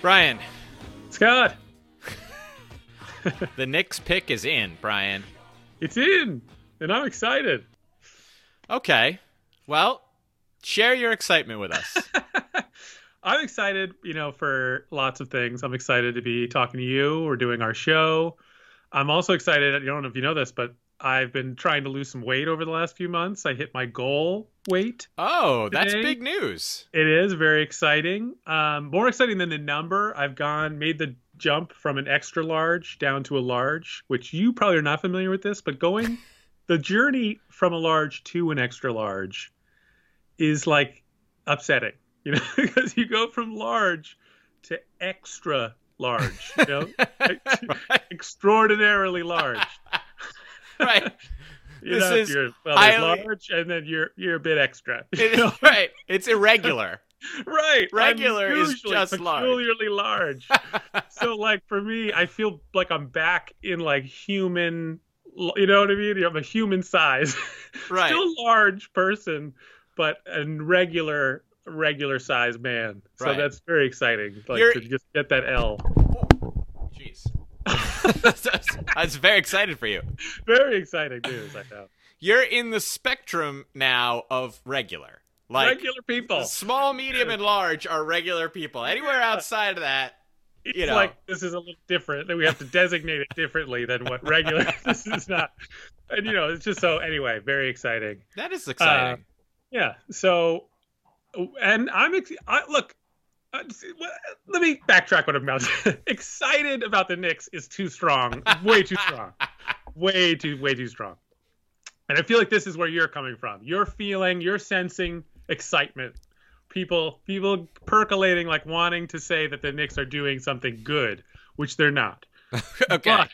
Brian, Scott, the Knicks pick is in, Brian. it's in, and I'm excited. Okay. Well, share your excitement with us. I'm excited, you know, for lots of things. I'm excited to be talking to you. We're doing our show. I'm also excited. I don't know if you know this, but I've been trying to lose some weight over the last few months. I hit my goal weight. Oh, that's big news. It is very exciting. Um, more exciting than the number. I've gone made the jump from an extra large down to a large, which you probably are not familiar with this, but going the journey from a large to an extra large is like upsetting, you know, because you go from large to extra large, you know, extraordinarily large. right. You This know, is you're, well, highly- large, and then you're you're a bit extra. It is, right. It's irregular. Right. Regular is just peculiarly large. so like for me, I feel like I'm back in like human you know what I mean? I'm a human size. Right. Still large person, but a regular regular size man. So Right. that's very exciting. Like You're- to just get that L. Jeez. I was very excited for you. Very exciting news, I know. You're in the spectrum now of regular. Like regular people. small, medium, and large are regular people. Anywhere outside of that, It's you know. like this is a little different. That we have to designate it differently than what regular. this is not. And you know, it's just so anyway. Very exciting. that is exciting. Uh, yeah. So, and I'm ex- I, look. uh, Let me backtrack what I'm about. Excited about the Knicks is too strong. Way too strong. Way too way too strong. And I feel like this is where you're coming from. You're feeling, you're sensing excitement. People people percolating like wanting to say that the Knicks are doing something good, which they're not. okay. But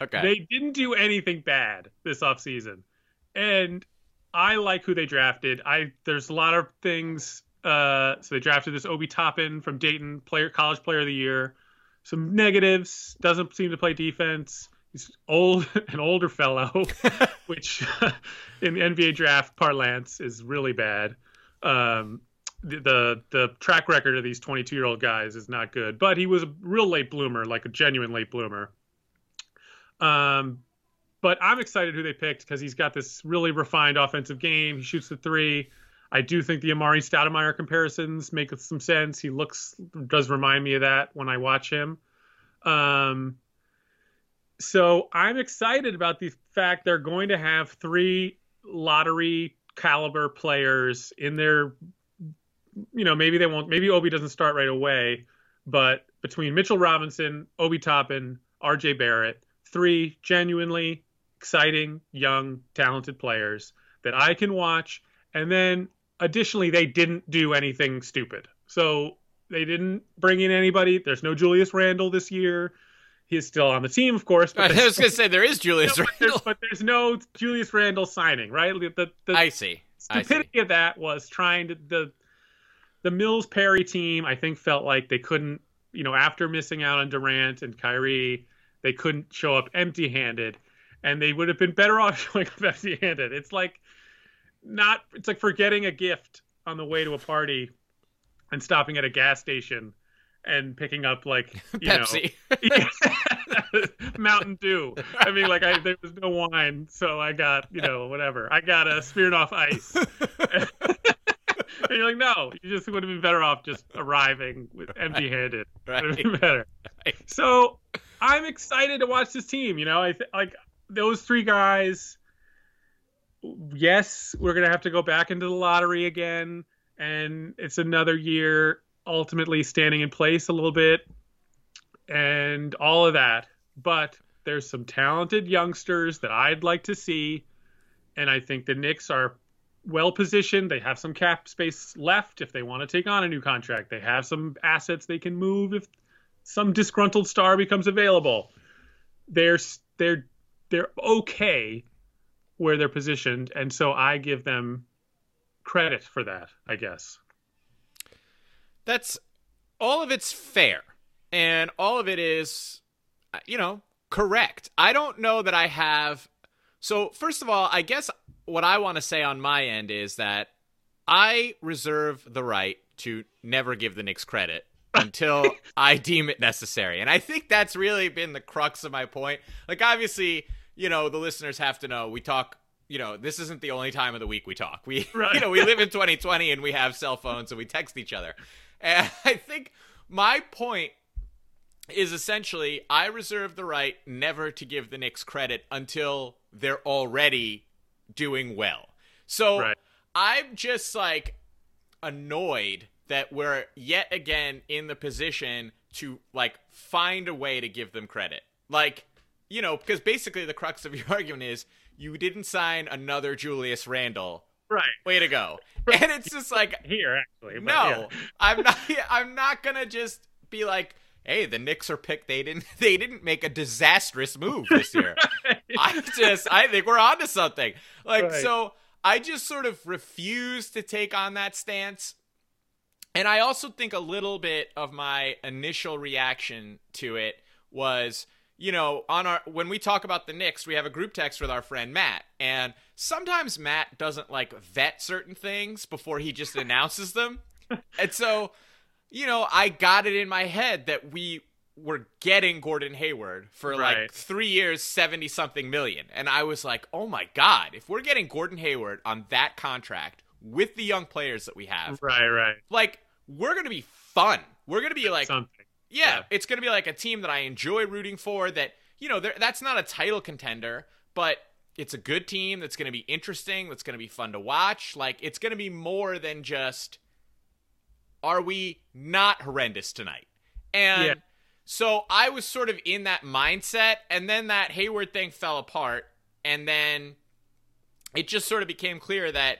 okay. they didn't do anything bad this offseason. And I like who they drafted. I there's a lot of things. Uh, so they drafted this Obi Toppin from Dayton, player college player of the year. Some negatives. Doesn't seem to play defense. He's old, an older fellow, which in the NBA draft parlance is really bad. Um, the, the the track record of these 22 year old guys is not good. But he was a real late bloomer, like a genuine late bloomer. Um, but I'm excited who they picked because he's got this really refined offensive game. He shoots the three. I do think the Amar'e Stoudemire comparisons make some sense. He looks does remind me of that when I watch him. Um, so I'm excited about the fact they're going to have three lottery caliber players in their. You know, maybe they won't. Maybe Obi doesn't start right away, but between Mitchell Robinson, Obi Toppin, R.J. Barrett, three genuinely exciting, young, talented players that I can watch. And then additionally, they didn't do anything stupid. So they didn't bring in anybody. There's no Julius Randle this year. He's still on the team, of course. I was going to say there is Julius no, but, there's, Randle. but there's no Julius Randle signing, right? The, the, I see. I see. stupidity of that was trying to the the Mills Perry team. I think felt like they couldn't, you know, after missing out on Durant and Kyrie, they couldn't show up empty-handed, and they would have been better off showing up empty-handed. It's like not. It's like forgetting a gift on the way to a party, and stopping at a gas station. And picking up like you know, Mountain Dew. I mean, like I there was no wine, so I got you know whatever. I got a Smirnoff Ice. and you're like, no, you just would have been better off just arriving with empty-handed. Would have been Right. better. Right. So I'm excited to watch this team. You know, I th- like those three guys. Yes, we're gonna have to go back into the lottery again, and it's another year ultimately standing in place a little bit, and all of that. But there's some talented youngsters that I'd like to see, and I think the Knicks are well positioned. They have some cap space left if they want to take on a new contract. They have some assets they can move if some disgruntled star becomes available. They're they're they're okay where they're positioned, and so I give them credit for that. I guess. That's all of it's fair, and all of it is, you know, Correct. I don't know that I have. So, first of all, I guess what I want to say on my end is that I reserve the right to never give the Knicks credit until I deem it necessary. And I think that's really been the crux of my point. Like, obviously, you know, the listeners have to know we talk. You know, this isn't the only time of the week we talk. We, Right. you know, we live in 2020 and we have cell phones and we text each other. And I think my point is essentially I reserve the right never to give the Knicks credit until they're already doing well. So Right. I'm just like annoyed that we're yet again in the position to like find a way to give them credit. Like, you know, because basically the crux of your argument is you didn't sign another Julius Randle. Right. Way to go. And it's just like Here, actually. no, I'm not. I'm not gonna just be like, "Hey, the Knicks are picked. They didn't. They didn't make a disastrous move this year." yeah. I just. I think we're onto something. Like Right. so. I just sort of refuse to take on that stance. And I also think a little bit of my initial reaction to it was, you know, on our when we talk about the Knicks, we have a group text with our friend Matt, and sometimes Matt doesn't like vet certain things before he just announces them. And so, you know, I got it in my head that we were getting Gordon Hayward for Right. like three years, 70 something million. And I was like, oh my God, if we're getting Gordon Hayward on that contract with the young players that we have, Right, right. like, we're going to be fun. We're going to be like, Something. Yeah, Yeah. it's going to be like a team that I enjoy rooting for. That you know, that's not a title contender, but it's a good team that's going to be interesting. That's going to be fun to watch. Like it's going to be more than just are we not horrendous tonight? And Yeah. so I was sort of in that mindset, and then that Hayward thing fell apart, and then it just sort of became clear that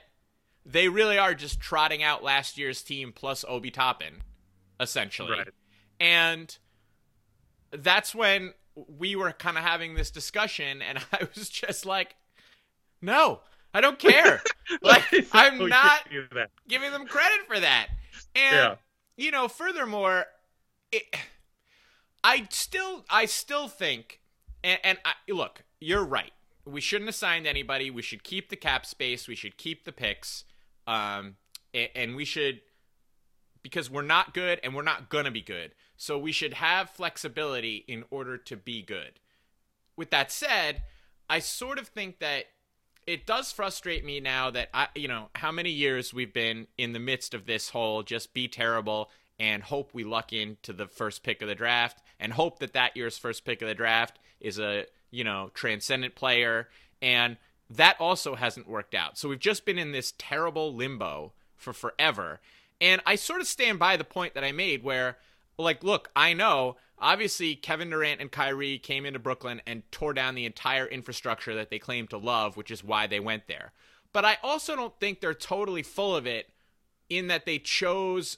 they really are just trotting out last year's team plus Obi Toppin, essentially. Right. And that's when we were kind of having this discussion, and I was just like, no, I don't care. like, I'm Oh, not giving them credit for that. And Yeah. you know, furthermore, it, I still, I still think, and, and I, look, you're right. We shouldn't have signed anybody. We should keep the cap space. We should keep the picks, um, and, and we should because we're not good and we're not gonna be good. So we should have flexibility in order to be good. With that said, I sort of think that it does frustrate me now that I, you know, how many years we've been in the midst of this whole just be terrible and hope we luck into the first pick of the draft and hope that that year's first pick of the draft is a, you know, transcendent player and that also hasn't worked out. So we've just been in this terrible limbo for forever. And I sort of stand by the point that I made where like look, I know obviously Kevin Durant and Kyrie came into Brooklyn and tore down the entire infrastructure that they claim to love, which is why they went there. But I also don't think they're totally full of it in that they chose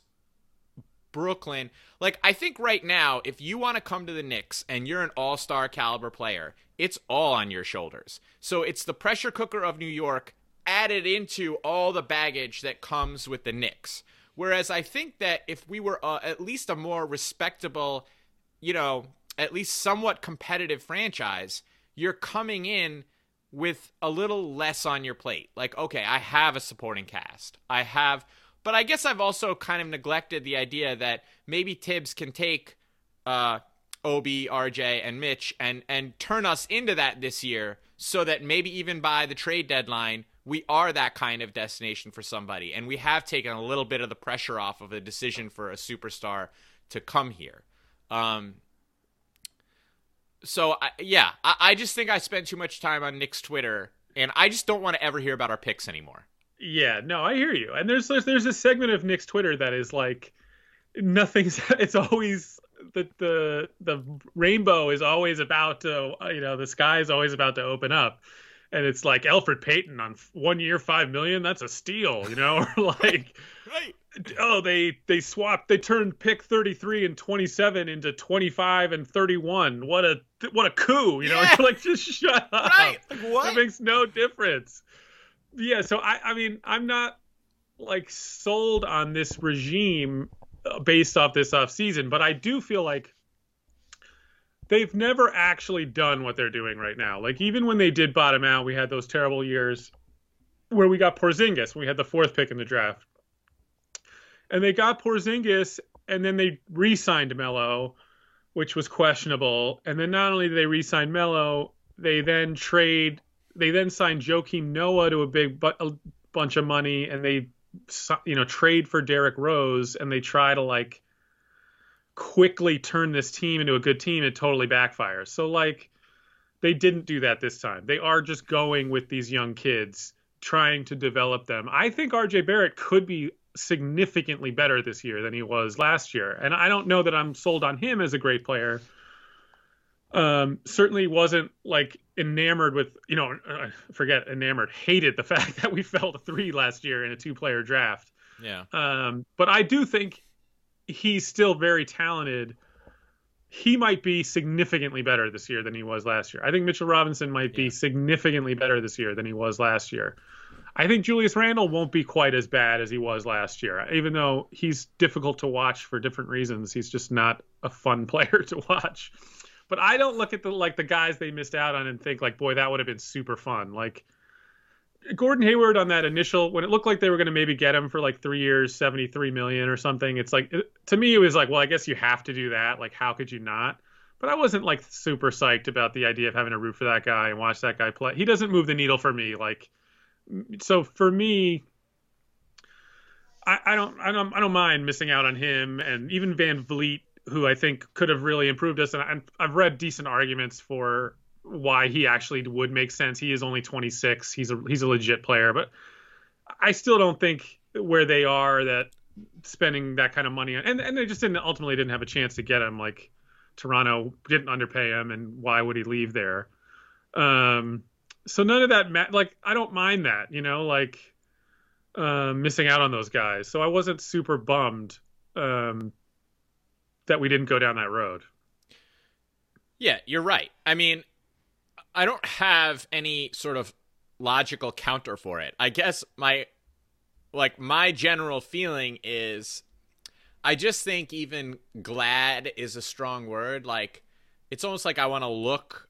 Brooklyn. Like I think right now, if you want to come to the Knicks and you're an all-star caliber player, it's all on your shoulders. So it's the pressure cooker of New York added into all the baggage that comes with the Knicks. Whereas I think that if we were uh, at least a more respectable, you know, at least somewhat competitive franchise, you're coming in with a little less on your plate. Like, okay, I have a supporting cast. I have, but I guess I've also kind of neglected the idea that maybe Thibs can take uh, RJ, and Mitch and and turn us into that this year, so that maybe even by the trade deadline we are that kind of destination for somebody, and we have taken a little bit of the pressure off of the decision for a superstar to come here. Um, so I, yeah, I, I just think I spent too much time on Knicks Twitter, and I just don't want to ever hear about our picks anymore. Yeah, no, I hear you. And there's there's, there's a segment of Knicks Twitter that is like nothing's it's always the the the rainbow is always about to you know the sky is always about to open up and it's like Elfrid Payton on one year 5 million that's a steal you know or like Right. oh they they swapped they turned pick 33 and 27 into 25 and 31 what a what a coup you know Yeah. like just shut up Right. Like, what? that makes no difference. Yeah, so I, I mean, I'm not like sold on this regime uh, based off this off season, but I do feel like they've never actually done what they're doing right now. Like even when they did bottom out, we had those terrible years where we got Porzingis. We had the fourth pick in the draft, and they got Porzingis, and then they re-signed Melo, which was questionable. And then not only did they re-sign Melo, they then trade. They then signed Joakim Noah to a big bu- a bunch of money, and they you know trade for Derrick Rose, and they try to like quickly turn this team into a good team, it totally backfires. So like they didn't do that this time. They are just going with these young kids, trying to develop them. I think RJ Barrett could be significantly better this year than he was last year. And I don't know that I'm sold on him as a great player. Um, certainly wasn't like enamored with, you know, uh, forget enamored, hated the fact that we fell to three last year in a two player draft. Yeah. Um, but I do think he's still very talented. He might be significantly better this year than he was last year. I think Mitchell Robinson might be significantly better this year than he was last year. I think Julius Randle won't be quite as bad as he was last year, even though he's difficult to watch for different reasons. He's just not a fun player to watch. But I don't look at the like the guys they missed out on and think like, boy, that would have been super fun. Like Gordon Hayward on that initial when it looked like they were going to maybe get him for like three years, seventy three million or something. It's like to me, it was like, well, I guess you have to do that. Like, how could you not? But I wasn't like super psyched about the idea of having to root for that guy and watch that guy play. He doesn't move the needle for me. Like, so for me, I, don't, I don't, I don't mind missing out on him and even VanVleet, who I think could have really improved us. And I've read decent arguments for why he actually would make sense. He is only 26. He's a he's a legit player, but I still don't think where they are that spending that kind of money and and they just didn't ultimately didn't have a chance to get him. Like Toronto didn't underpay him, and why would he leave there? Um, so none of that ma- like I don't mind that, you know, like uh, missing out on those guys. So I wasn't super bummed um, that we didn't go down that road. Yeah, you're right. I mean, I don't have any sort of logical counter for it. I guess my like my general feeling is I just think even glad is a strong word. Like it's almost like I want to look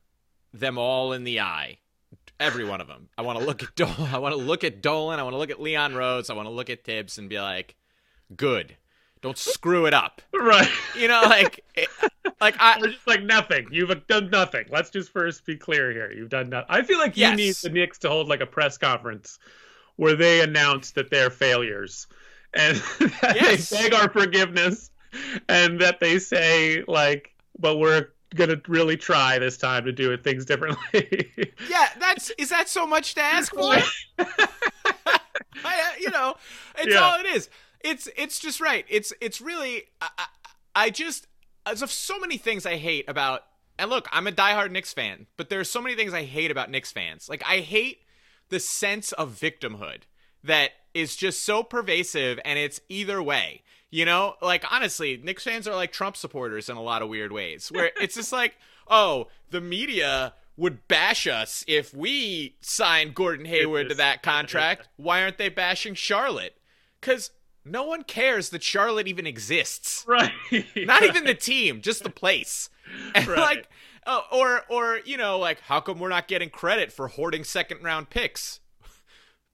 them all in the eye. Every one of them. I want to look at Dolan. I want to look at Dolan. I want to look at Leon Rose. I want to look at Thibs and be like, "Good. Don't screw it up." Right. You know, like, it, like I, We're just like nothing. You've done nothing. Let's just first be clear here. You've done nothing. I feel like you Yes. need the Knicks to hold like a press conference where they announce that they're failures and that Yes. they beg our forgiveness and that they say like, but we're gonna really try this time to do it things differently. Yeah, that's is that so much to ask for? I, uh, you know, it's Yeah. all it is. It's it's just right. It's it's really I, I, I just as of so many things I hate about. And look, I'm a diehard Knicks fan, but there's so many things I hate about Knicks fans. Like I hate the sense of victimhood that is just so pervasive, and it's either way. You know, like honestly, Knicks fans are like Trump supporters in a lot of weird ways, where it's just like, oh, the media would bash us if we signed Gordon Hayward to that contract. Why aren't they bashing Charlotte? Because no one cares that Charlotte even exists. right. Not even the team, just the place. And Right. like, uh, or or you know, like, how come we're not getting credit for hoarding second round picks?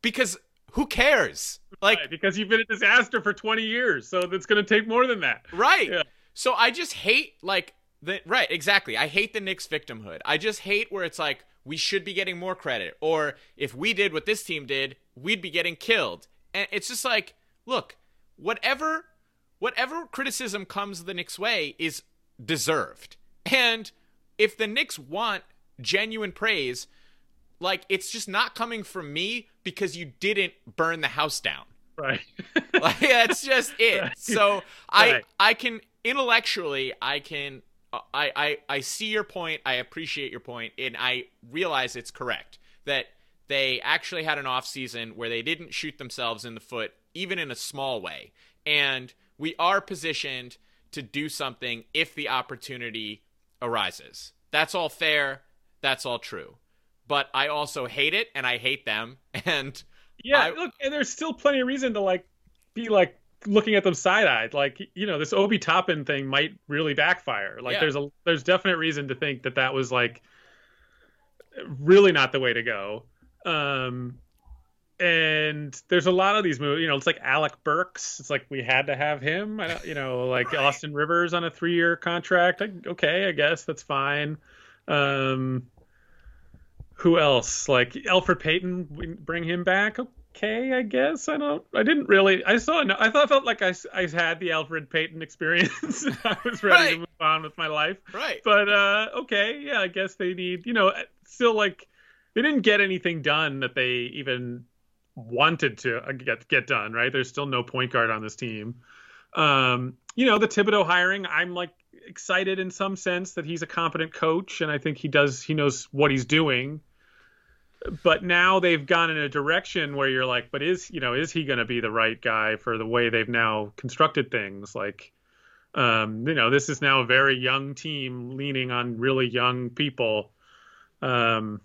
Because who cares? Like, Right, because you've been a disaster for 20 years, so it's going to take more than that. Right. Yeah. So I just hate like the right, exactly. I hate the Knicks victimhood. I just hate where it's like we should be getting more credit or if we did what this team did, we'd be getting killed. And it's just like, look, whatever whatever criticism comes the Knicks way is deserved. And if the Knicks want genuine praise, like it's just not coming from me because you didn't burn the house down. Right. Like that's just it. Right. So I Right. I can intellectually I can I, I I see your point. I appreciate your point, and I realize it's correct that they actually had an off season where they didn't shoot themselves in the foot, even in a small way. And we are positioned to do something if the opportunity arises. That's all fair. That's all true. But I also hate it, and I hate them. And Yeah, I- look, and there's still plenty of reason to like be like looking at them side eyed. Like you know, this Obi Toppin thing might really backfire. Like Yeah. there's a there's definite reason to think that that was like really not the way to go. Um, and there's a lot of these movies. You know, it's like Alec Burks. It's like we had to have him. I don't, you know, like Right. Austin Rivers on a three year contract. Like, okay, I guess that's fine. Um, who else? Like Elfrid Payton, bring him back. Okay, I guess. I don't. I didn't really. I saw. I thought felt like I, I had the Elfrid Payton experience. I was ready Right. to move on with my life. Right. But uh, okay, yeah. I guess they need. You know, still like they didn't get anything done that they even wanted to uh, get get done. Right. There's still no point guard on this team. Um, you know, the Thibodeau hiring. I'm like excited in some sense that he's a competent coach, and I think he does. He knows what he's doing but now they've gone in a direction where you're like, but is you know is he going to be the right guy for the way they've now constructed things? Like, um, you know, this is now a very young team leaning on really young people. Um,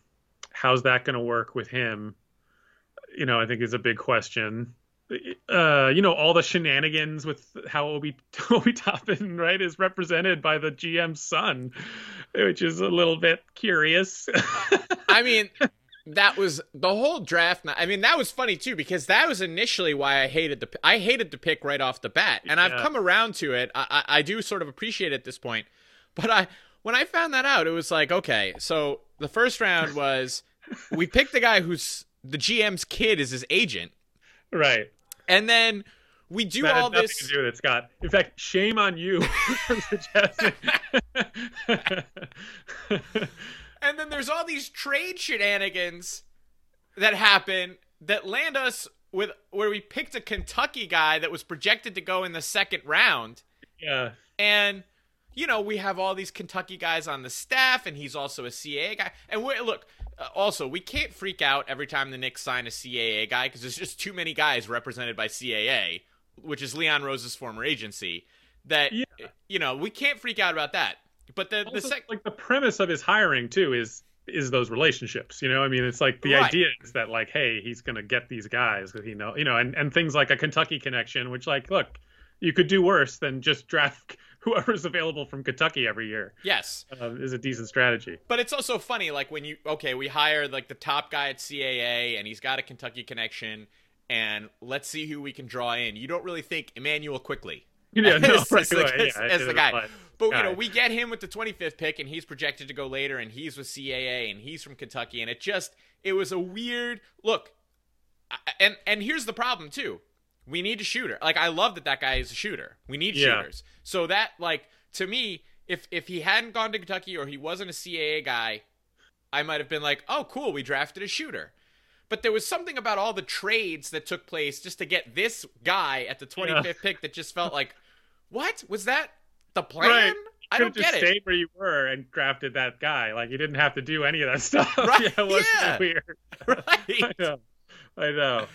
how's that going to work with him? You know, I think is a big question. Uh, you know, all the shenanigans with how Obi Obi Toppin right is represented by the GM's son, which is a little bit curious. I mean, that was the whole draft. I mean, that was funny too because that was initially why I hated the I hated the pick right off the bat, and I've come around to it. I, I I do sort of appreciate it at this point, but I when I found that out, it was like okay, so the first round was we picked the guy who's the GM's kid is his agent, right. and then we do that all this. to do with it, Scott. In fact, shame on you for suggesting. And then there's all these trade shenanigans that happen that land us with where we picked a Kentucky guy that was projected to go in the second round. yeah, And you know, we have all these Kentucky guys on the staff, and he's also a CAA guy. And we look, uh, also, we can't freak out every time the Knicks sign a CAA guy because there's just too many guys represented by CAA, which is Leon Rose's former agency. That Yeah. you know, we can't freak out about that. But the the also, sec- like the premise of his hiring too is is those relationships. You know, I mean, it's like the Right. idea is that like, hey, he's gonna get these guys that he know, you know, and and things like a Kentucky connection, which like, look, you could do worse than just draft whoever's available from Kentucky every year. yes, Uh, is a decent strategy. But it's also funny, like when you okay, we hire like the top guy at CAA, and he's got a Kentucky connection, and let's see who we can draw in. You don't really think Immanuel Quickley Yeah, no, as, right as the, away, as- yeah, as the guy. But you know, we get him with the 25th pick, and he's projected to go later, and he's with CAA, and he's from Kentucky, and it just it was a weird look. And and here's the problem too. We need a shooter. Like I love that that guy is a shooter. We need Yeah. shooters. So that like to me, if if he hadn't gone to Kentucky or he wasn't a CAA guy, I might have been like, "Oh, cool, we drafted a shooter." But there was something about all the trades that took place just to get this guy at the 25th pick that just felt like, "What? Was that the plan?" Right. I don't just get it. stayed where you were and drafted that guy. Like you didn't have to do any of that stuff. Right, Yeah, it was yeah. weird. I Right. know. I know.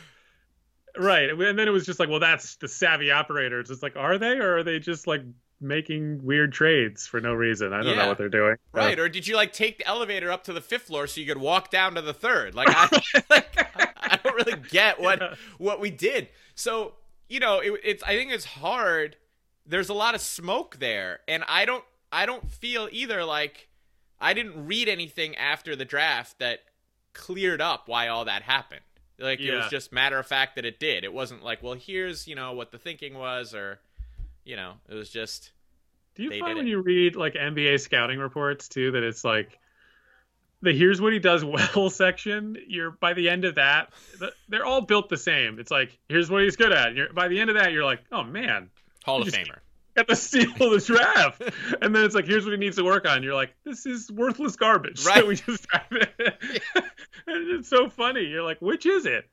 Right. And then it was just like, well, that's the savvy operators. It's like, are they, or are they just like making weird trades for no reason? I don't Yeah. know what they're doing. Right, or did you like take the elevator up to the fifth floor so you could walk down to the third? Like I, like, I don't really get what Yeah. what we did. So you know, it, it's I think it's hard. There's a lot of smoke there, and I don't I don't feel either like I didn't read anything after the draft that cleared up why all that happened. Like it was just matter of fact that it did. It wasn't like, well, here's you know what the thinking was, or you know, it was just Do you find did when it. you read like NBA scouting reports too that it's like the here's what he does well section? You're by the end of that, they're all built the same. It's like here's what he's good at. You're by the end of that, you're like, oh man, Hall of just- Famer. Got the steal of the draft. and then it's like, here's what he needs to work on. You're like, this is worthless garbage Right. that we just drafted. and it's so funny. You're like, which is it?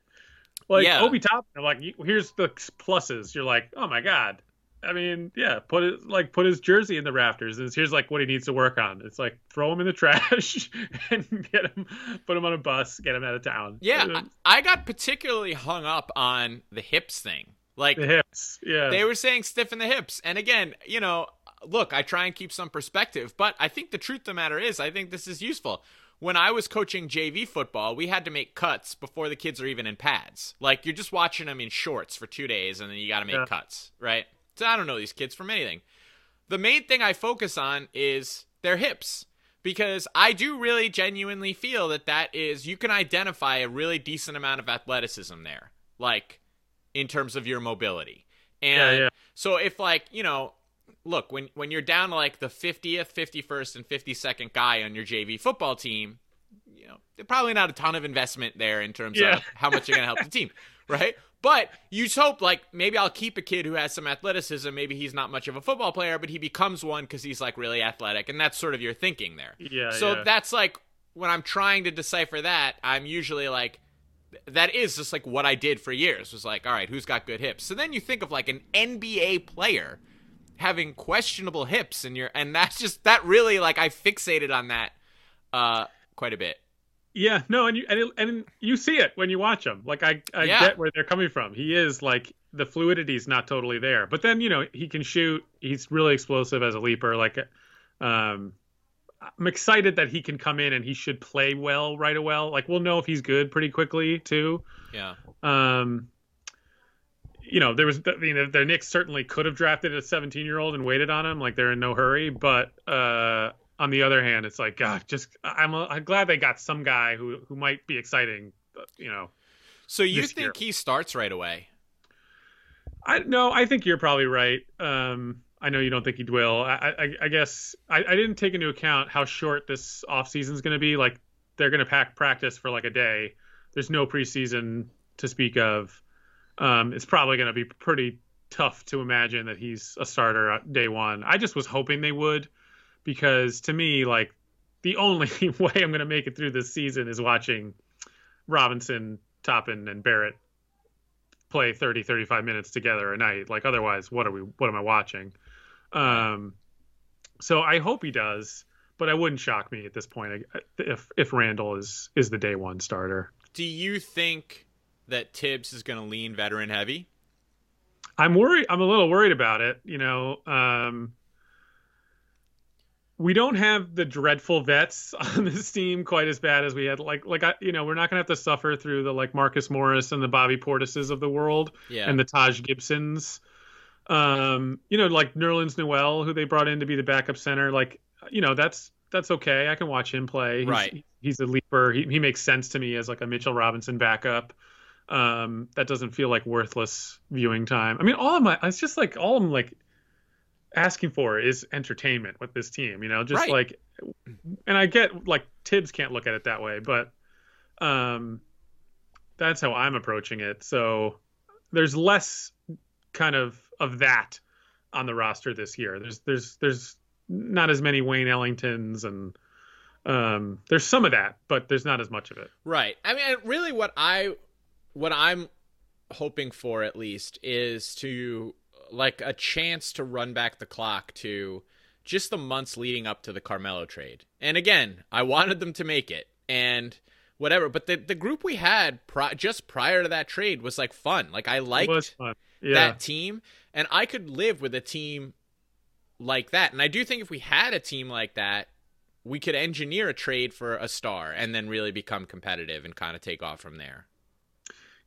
Like Yeah. Obi Toppin, I'm like, here's the pluses. You're like, oh my god. I mean, yeah, put it like put his jersey in the rafters. And here's like what he needs to work on. It's like throw him in the trash and get him, put him on a bus, get him out of town. Yeah, Uh, I, I got particularly hung up on the hips thing. Like the hips. Yeah, they were saying stiffen the hips, and again, you know, look, I try and keep some perspective, but I think the truth of the matter is, I think this is useful. when I was coaching JV football, we had to make cuts before the kids are even in pads. Like you're just watching them in shorts for two days, and then you got to make Yeah. cuts, right? So I don't know these kids from anything. The main thing I focus on is their hips because I do really genuinely feel that that is you can identify a really decent amount of athleticism there, like in terms of your mobility. And Yeah, yeah. so if like you know look when when you're down to like the 50th 51st and 52nd guy on your jv football team you know probably not a ton of investment there in terms Yeah. of how much you're gonna help the team right but you just hope like maybe i'll keep a kid who has some athleticism maybe he's not much of a football player but he becomes one because he's like really athletic and that's sort of your thinking there Yeah, so yeah. that's like when i'm trying to decipher that i'm usually like that is just like what I did for years was like, all right, who's got good hips? So then you think of like an NBA player having questionable hips and you're and that's just that really like I fixated on that uh quite a bit. Yeah, no, and you and, and you see it when you watch him. Like I, I Yeah. get where they're coming from. He is like the fluidity's not totally there, but then you know he can shoot. He's really explosive as a leaper. Like, um, I'm excited that he can come in and he should play well right away. Like we'll know if he's good pretty quickly too. Yeah. Um, you know, there was, I mean, the, the Knicks certainly could have drafted a 17 year old and waited on him. Like they're in no hurry. But uh, on the other hand, it's like, God, just I'm, I'm glad they got some guy who who might be exciting. uh, You know, So you think he starts right away? I no, I think you're probably right. Um, I know you don't think he will. I, I, I guess I, I didn't take into account how short this off season is going to be. Like they're going to pack practice for like a day. There's no preseason to speak of. Um, it's probably going to be pretty tough to imagine that he's a starter day one. I just was hoping they would, because to me, like the only way I'm going to make it through this season is watching Robinson, Toppin, and Barrett play 30 35 minutes together a night like otherwise what are we what am i watching um so i hope he does but I wouldn't shock me at this point if if Randle is is the day one starter Do you think that Thibs is going to lean veteran heavy? i'm worried i'm a little worried about it you know um we don't have the dreadful vets on this team quite as bad as we had like like I, you know we're not gonna have to suffer through the like marcus morris and the bobby portises of the world Yeah. and the Taj Gibsons. Um, you know, like Nerlens Noel, who they brought in to be the backup center. Like, you know, that's that's okay. I can watch him play. He's, Right. He's a leaper. He he makes sense to me as like a Mitchell Robinson backup. Um, that doesn't feel like worthless viewing time. I mean, all of my it's just like all I'm like asking for is entertainment with this team. You know, just Right. like, and I get like Thibs can't look at it that way, but um, that's how I'm approaching it. So there's less kind of of that on the roster this year. There's there's there's not as many Wayne Ellingtons and um, there's some of that, but there's not as much of it. Right. I mean, really, what I, what I'm hoping for at least is to like a chance to run back the clock to just the months leading up to the Carmelo trade. And again, I wanted them to make it and whatever, but the the group we had pri- just prior to that trade was like fun. Like I It liked was fun. Yeah. that team and I could live with a team like that. And I do think if we had a team like that, we could engineer a trade for a star and then really become competitive and kind of take off from there.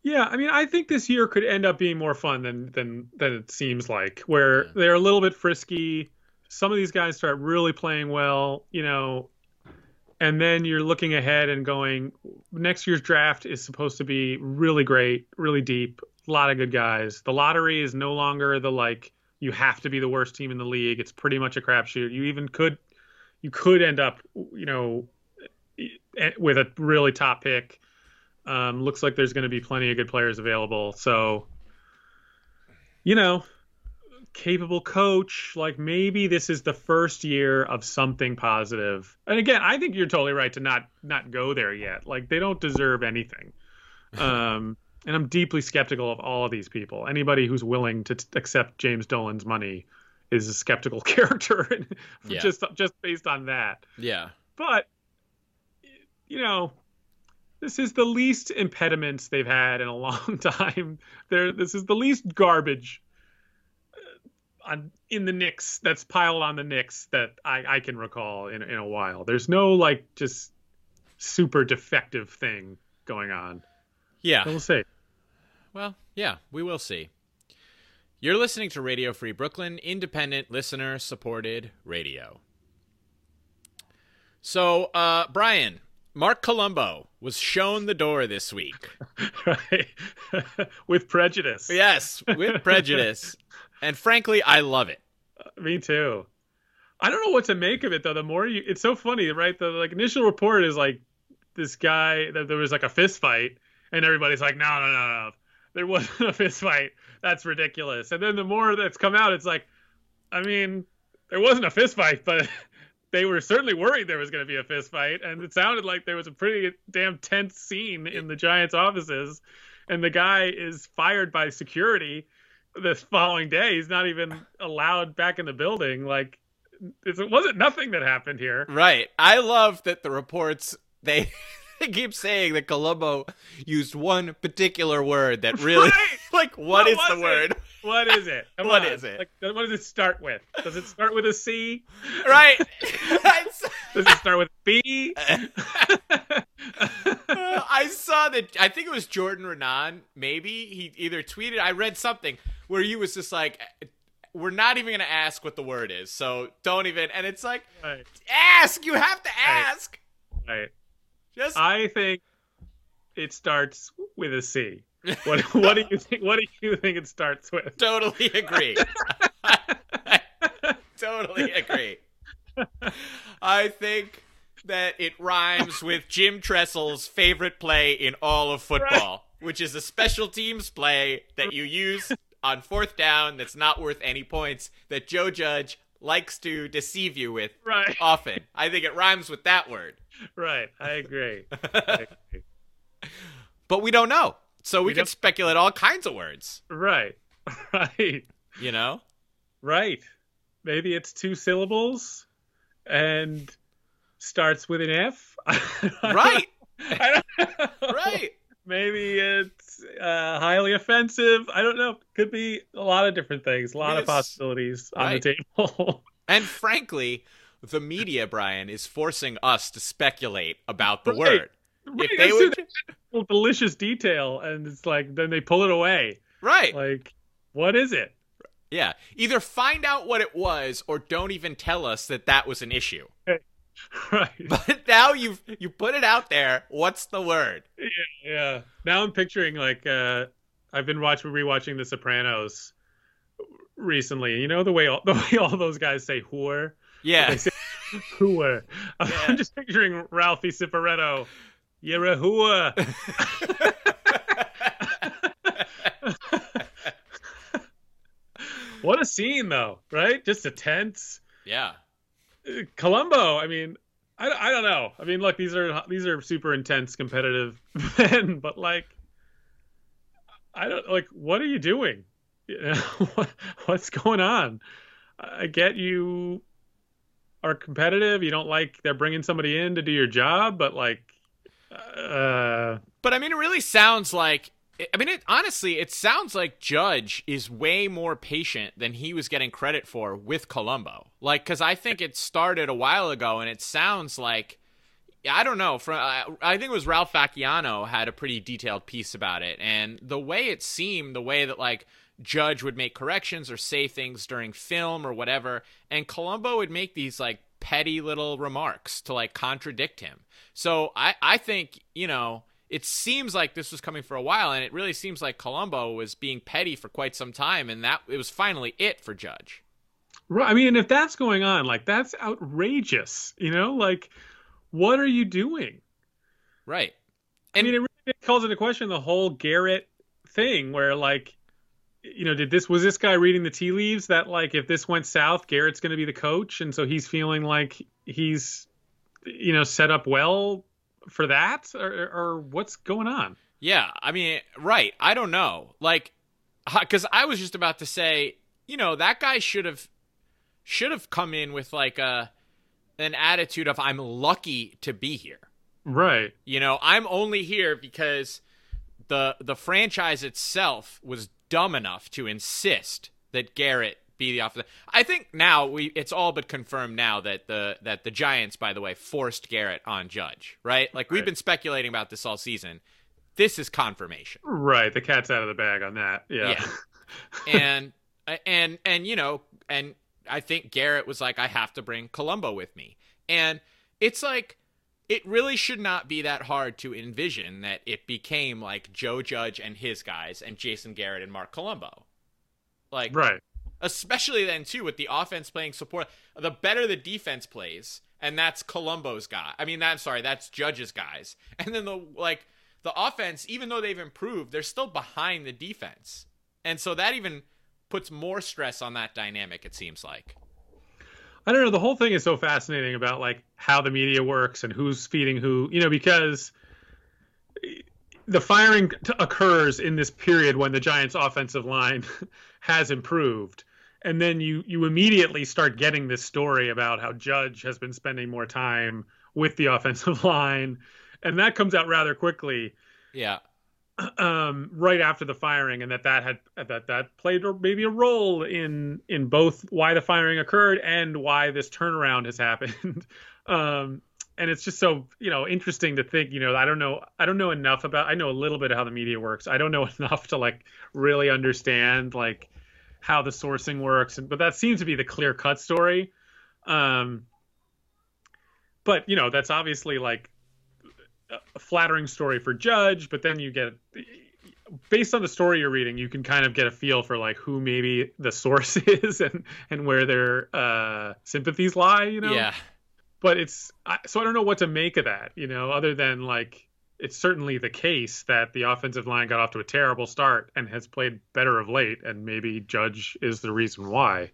Yeah, I mean, I think this year could end up being more fun than than than it seems like. Where Yeah. they're a little bit frisky. Some of these guys start really playing well, you know, and then you're looking ahead and going, next year's draft is supposed to be really great, really deep, a lot of good guys. The lottery is no longer the like you have to be the worst team in the league. It's pretty much a crapshoot. You even could you could end up, you know, with a really top pick. Um, looks like there's going to be plenty of good players available. So, you know, capable coach. Like maybe this is the first year of something positive. And again, I think you're totally right to not not go there yet. Like they don't deserve anything. Um, and I'm deeply skeptical of all of these people. Anybody who's willing to t- accept James Dolan's money is a skeptical character, Yeah. just just based on that Yeah. but you know this is the least impediments they've had in a long time there this is the least garbage uh, on in the Knicks that's piled on the Knicks that I, I can recall in, in a while there's no like just super defective thing going on. Yeah. We'll see. Well, yeah, we will see. You're listening to Radio Free Brooklyn, independent listener supported radio. So, uh, Brian, Marc Colombo was shown the door this week. right? With prejudice. Yes, with prejudice. and frankly, I love it. Me too. I don't know what to make of it though. The more you, it's so funny, right? The like initial report is like this guy that there was like a fist fight, and everybody's like, no, no, no, no, there wasn't a fist fight. That's ridiculous. And then the more that's come out, it's like, I mean, there wasn't a fist fight, but they were certainly worried there was going to be a fist fight, and it sounded like there was a pretty damn tense scene in the Giants' offices, and the guy is fired by security the following day. He's not even allowed back in the building. Like it wasn't nothing that happened here. Right. I love that the reports they they keep saying that Colombo used one particular word that really Right. like what What is the it? word? What is it? Come What on. is it? Like, what does it start with? Does it start with a C? Right. Does it start with a B? I saw that. I think it was Jordan Raanan. Maybe he either tweeted. I read something where he was just like, "We're not even gonna ask what the word is, so don't even." And it's like, right. ask. You have to ask. Right. I think it starts with a C. What what do you think what do you think it starts with? totally agree. totally agree. I think that it rhymes with Jim Tressel's favorite play in all of football, which is a special teams play that you use on fourth down that's not worth any points that Joe Judge likes to deceive you with Right. often. I think it rhymes with that word. Right. I agree. I agree. But we don't know. So we, We can don't- speculate all kinds of words, Right. Right. you know? Right. Maybe it's two syllables and starts with an F. Right. Right. Maybe it's uh, highly offensive. I don't know. Could be a lot of different things, a lot of possibilities on Right. the table. And frankly, the media, Brian, is forcing us to speculate about the Right. word. Right, If they it's would, a delicious detail, and it's like then they pull it away. right? Like, what is it? Yeah, either find out what it was or don't even tell us that that was an issue. Right. But now you've you put it out there. What's the word? Yeah, yeah. Now I'm picturing like uh I've been watching rewatching The Sopranos recently. You know the way all the way all those guys say whore. Yeah, say whore. I'm just picturing Ralphie Cifaretto. You're a whore. what a scene though, right? Just a tense yeah, Colombo. I mean, I, I don't know. I mean, look, these are these are super intense competitive men, but like, I don't like. What are you doing? You know, what, what's going on? I get you are competitive. You don't like they're bringing somebody in to do your job, but like, uh, but I mean, it really sounds like. I mean, it honestly, it sounds like Judge is way more patient than he was getting credit for with Colombo. Like, because I think it started a while ago, and it sounds like I don't know. From I think it was Ralph Vacchiano had a pretty detailed piece about it, and the way it seemed, the way that like Judge would make corrections or say things during film or whatever, and Colombo would make these like petty little remarks to like contradict him. So I I think you know it seems like this was coming for a while, and it really seems like Colombo was being petty for quite some time, and that it was finally it for Judge. right. I mean, and if that's going on, like, that's outrageous. You know, like, what are you doing? Right. I And- mean, it really calls into question the whole Garrett thing, where like, you know, did this was this guy reading the tea leaves that like if this went south, Garrett's going to be the coach, and so he's feeling like he's, you know, set up well for that, or, or what's going on? Yeah, I mean, right. I don't know. Like cuz I was just about to say, you know, that guy should have should have come in with like a an attitude of I'm lucky to be here. Right. You know, I'm only here because the the franchise itself was dumb enough to insist that Garrett be the offense. I think now we it's all but confirmed now that the that the Giants, by the way, forced Garrett on Judge, right? Like we've been speculating about this all season. This is confirmation. Right, the cat's out of the bag on that. Yeah. Yeah. and and and you know, and I think Garrett was like, I have to bring Colombo with me, and it's like. It really should not be that hard to envision that it became like Joe Judge and his guys and Jason Garrett and Marc Colombo. Like right. Especially then too with the offense playing support the better the defense plays and that's colombo's guy i mean i'm sorry that's judge's guys and then the like the offense even though they've improved they're still behind the defense and so that even puts more stress on that dynamic it seems like I don't know. The whole thing is so fascinating about like how the media works and who's feeding who. You know, because the firing t- occurs in this period when the Giants' offensive line has improved, and then you you immediately start getting this story about how Judge has been spending more time with the offensive line, and that comes out rather quickly yeah um, right after the firing, and that that had that that played maybe a role in in both why the firing occurred and why this turnaround has happened. um, and it's just so you know interesting to think. You know, I don't know I don't know enough about. I know a little bit of how the media works. I don't know enough to like really understand like how the sourcing works, and but that seems to be the clear cut story. Um, but you know, that's obviously like a flattering story for Judge, but then you get based on the story you're reading, you can kind of get a feel for like who maybe the source is and and where their uh, sympathies lie. You know. yeah But it's I, so I don't know what to make of that. You know, other than like it's certainly the case that the offensive line got off to a terrible start and has played better of late, and maybe Judge is the reason why.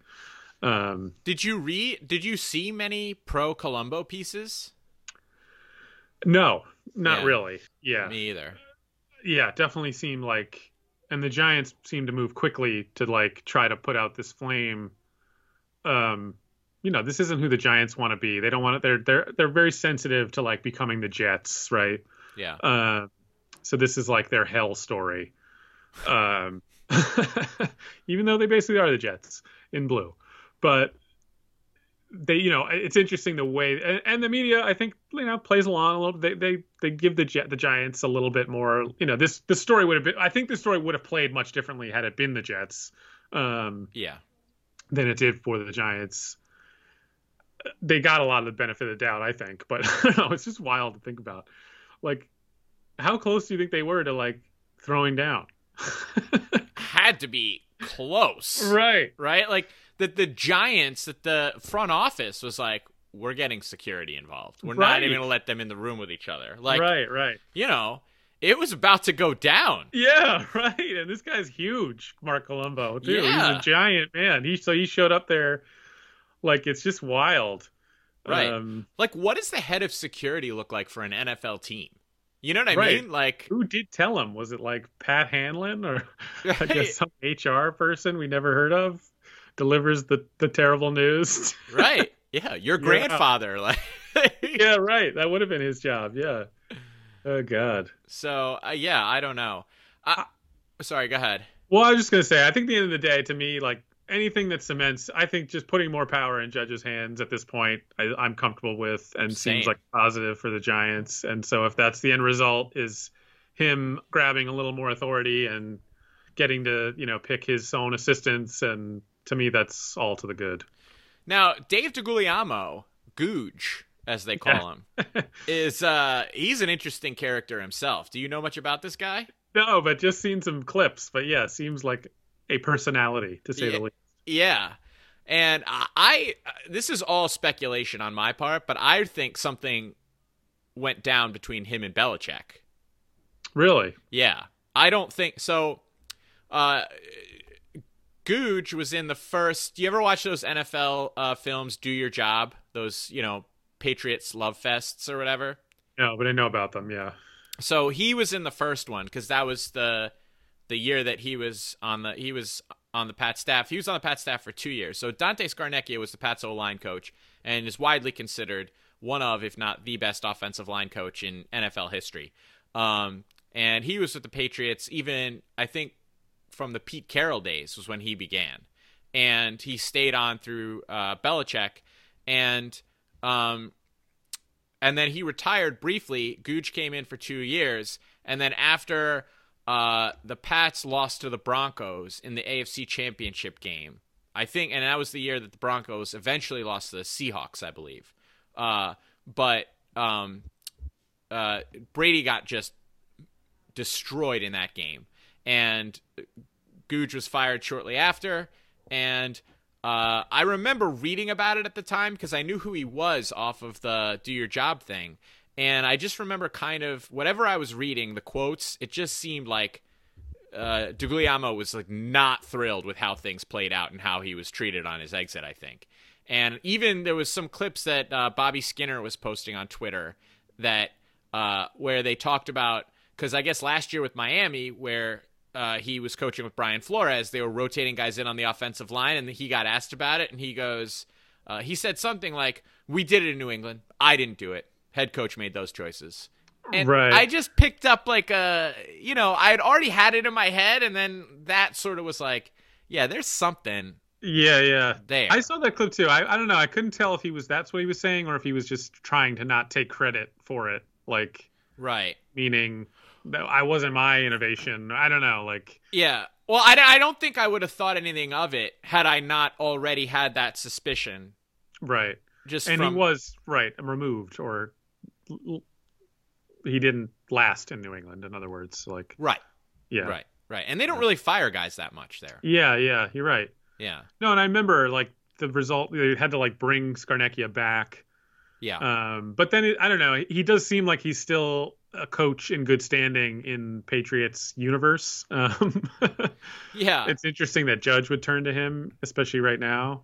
Um, did you read did you see many pro colombo pieces no, not Yeah. really. Yeah. me either yeah, definitely seemed like, and the Giants seemed to move quickly to like try to put out this flame. Um, you know, this isn't who the Giants want to be. They don't want it. They're they're they're very sensitive to like becoming the Jets, right? Yeah Uh, so this is like their hell story. Um, even though they basically are the Jets in blue, but they, you know, it's interesting the way and, and the media, I think, you know, plays along a little. They they they give the Jet the Giants a little bit more. You know, this this story would have been. I think this story would have played much differently had it been the Jets. Um, yeah than it did for the Giants. They got a lot of the benefit of the doubt, I think, but I know, it's just wild to think about. Like, how close do you think they were to like throwing down? had to be close right. right? Like that the Giants, that the front office was like, we're getting security involved. We're not even gonna let them in the room with each other. Like, right, right. you know, it was about to go down. Yeah, right. And this guy's huge, Marc Colombo, too. Yeah. He's a giant man. He so he showed up there like it's just wild. Right. Um, Like, what does the head of security look like for an NFL team? You know what I Right. mean? Like, who did tell him? Was it like Pat Hanlon or I guess some HR person we never heard of delivers the, the terrible news. right. Yeah, your Yeah. grandfather. Like, yeah, right. That would have been his job. Yeah. Oh God. So uh, yeah, I don't know. I, sorry, go ahead. Well, I was just gonna say, I think at the end of the day, to me, like anything that cements, I think just putting more power in Judge's hands at this point, I, I'm comfortable with, and Same. seems like positive for the Giants. And so, if that's the end result, is him grabbing a little more authority and getting to, you know, pick his own assistants, and to me, that's all to the good. Now, Dave DeGuglielmo, Googe, as they call him, is uh he's an interesting character himself. Do you know much about this guy? No, but just seen some clips. But yeah, seems like a personality to say Yeah. the least. Yeah. And I, I this is all speculation on my part, but I think something went down between him and Belichick. Really? Yeah. I don't think so. Uh, Googe was in the first. Do you ever watch those NFL uh, films, Do Your Job? Those, you know, Patriots love fests or whatever? No, but I know about them. Yeah. So he was in the first one because that was the the year that he was on the he was on the Pat staff. He was on the Pat staff for two years. So Dante Scarnecchia was the Pats O line coach and is widely considered one of, if not the best offensive line coach in NFL history. Um, and he was with the Patriots even I think from the Pete Carroll days was when he began. and he stayed on through uh, Belichick, and um, and then he retired briefly. Gooch came in for two years, and then after uh, the Pats lost to the Broncos in the AFC Championship game, I think, and that was the year that the Broncos eventually lost to the Seahawks, I believe. Uh, but um, uh, Brady got just destroyed in that game, and Gooch was fired shortly after. And uh, I remember reading about it at the time because I knew who he was off of the "Do Your Job" thing, and I just remember kind of whatever I was reading, the quotes. It just seemed like uh, Guglielmo was like not thrilled with how things played out and how he was treated on his exit. I think, and even there was some clips that uh, Bobby Skinner was posting on Twitter that uh, where they talked about because I guess last year with Miami where uh, he was coaching with Brian Flores, they were rotating guys in on the offensive line, and he got asked about it, and he goes, uh, he said something like, "We did it in New England. I didn't do it. Head coach made those choices." And Right. I just picked up like a, you know, I had already had it in my head, and then that sort of was like, yeah, there's something Yeah, yeah. there. I saw that clip too. I, I don't know. I couldn't tell if he was that's what he was saying or if he was just trying to not take credit for it. Like right. meaning that I wasn't my innovation. I don't know. Like Yeah. Well, I, I don't think I would have thought anything of it had I not already had that suspicion. right. Just And from, he was right removed or he didn't last in New England. In other words, like right, yeah, right, right. And they don't really fire guys that much there. yeah, yeah. You're right. Yeah, No, and I remember like the result. They had to like bring Scarnecchia back. yeah, Um, but then it, I don't know. He does seem like he's still a coach in good standing in Patriots universe. Um, yeah. it's interesting that Judge would turn to him, especially right now.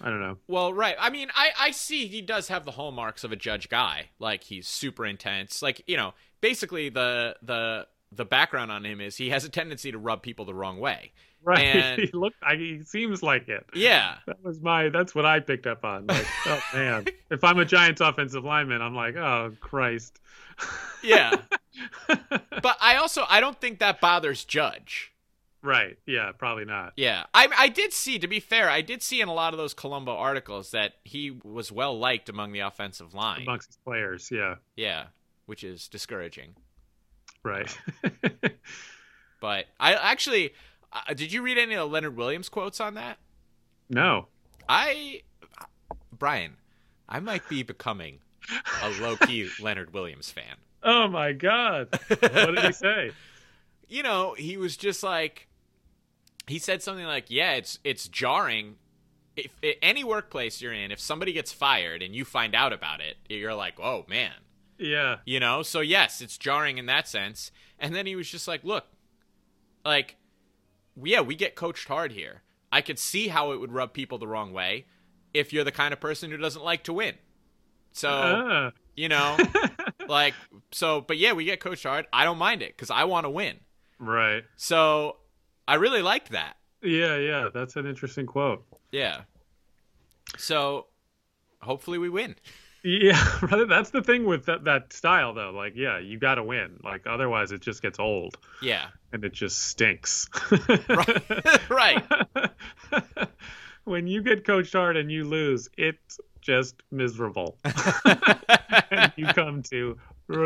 I don't know. Well, right. I mean, I I see he does have the hallmarks of a judge guy. Like he's super intense. Like you know, basically the the the background on him is he has a tendency to rub people the wrong way. Right? And- he look. I, he seems like it. Yeah, That was my. That's what I picked up on. Like, oh man, if I'm a Giants offensive lineman, I'm like, oh Christ. yeah. but I also I don't think that bothers Judge. Right? Yeah, probably not. Yeah, I I did see. To be fair, I did see in a lot of those Colombo articles that he was well liked among the offensive line. Amongst his players, yeah, yeah, which is discouraging. right. But I actually, uh, did you read any of the Leonard Williams quotes on that? no. I, Brian, I might be becoming a low key Leonard Williams fan. Oh my God. What did he say? you know, he was just like he said something like, "Yeah, it's it's jarring if, i any workplace you're in, if somebody gets fired and you find out about it, you're like, "Oh, man." Yeah. You know? So yes, it's jarring in that sense. And then he was just like, "Look, like yeah, we get coached hard here. I could see how it would rub people the wrong way if you're the kind of person who doesn't like to win." So, Ah. you know, like so but yeah, we get coached hard. I don't mind it cuz I want to win. right. So I really liked that. Yeah, yeah. That's an interesting quote. Yeah. So hopefully we win. Yeah, that's the thing with that, that style, though. Like, yeah, you got to win. Like, otherwise, it just gets old Yeah. and it just stinks. right. when you get coached hard and you lose, it's just miserable. and you come to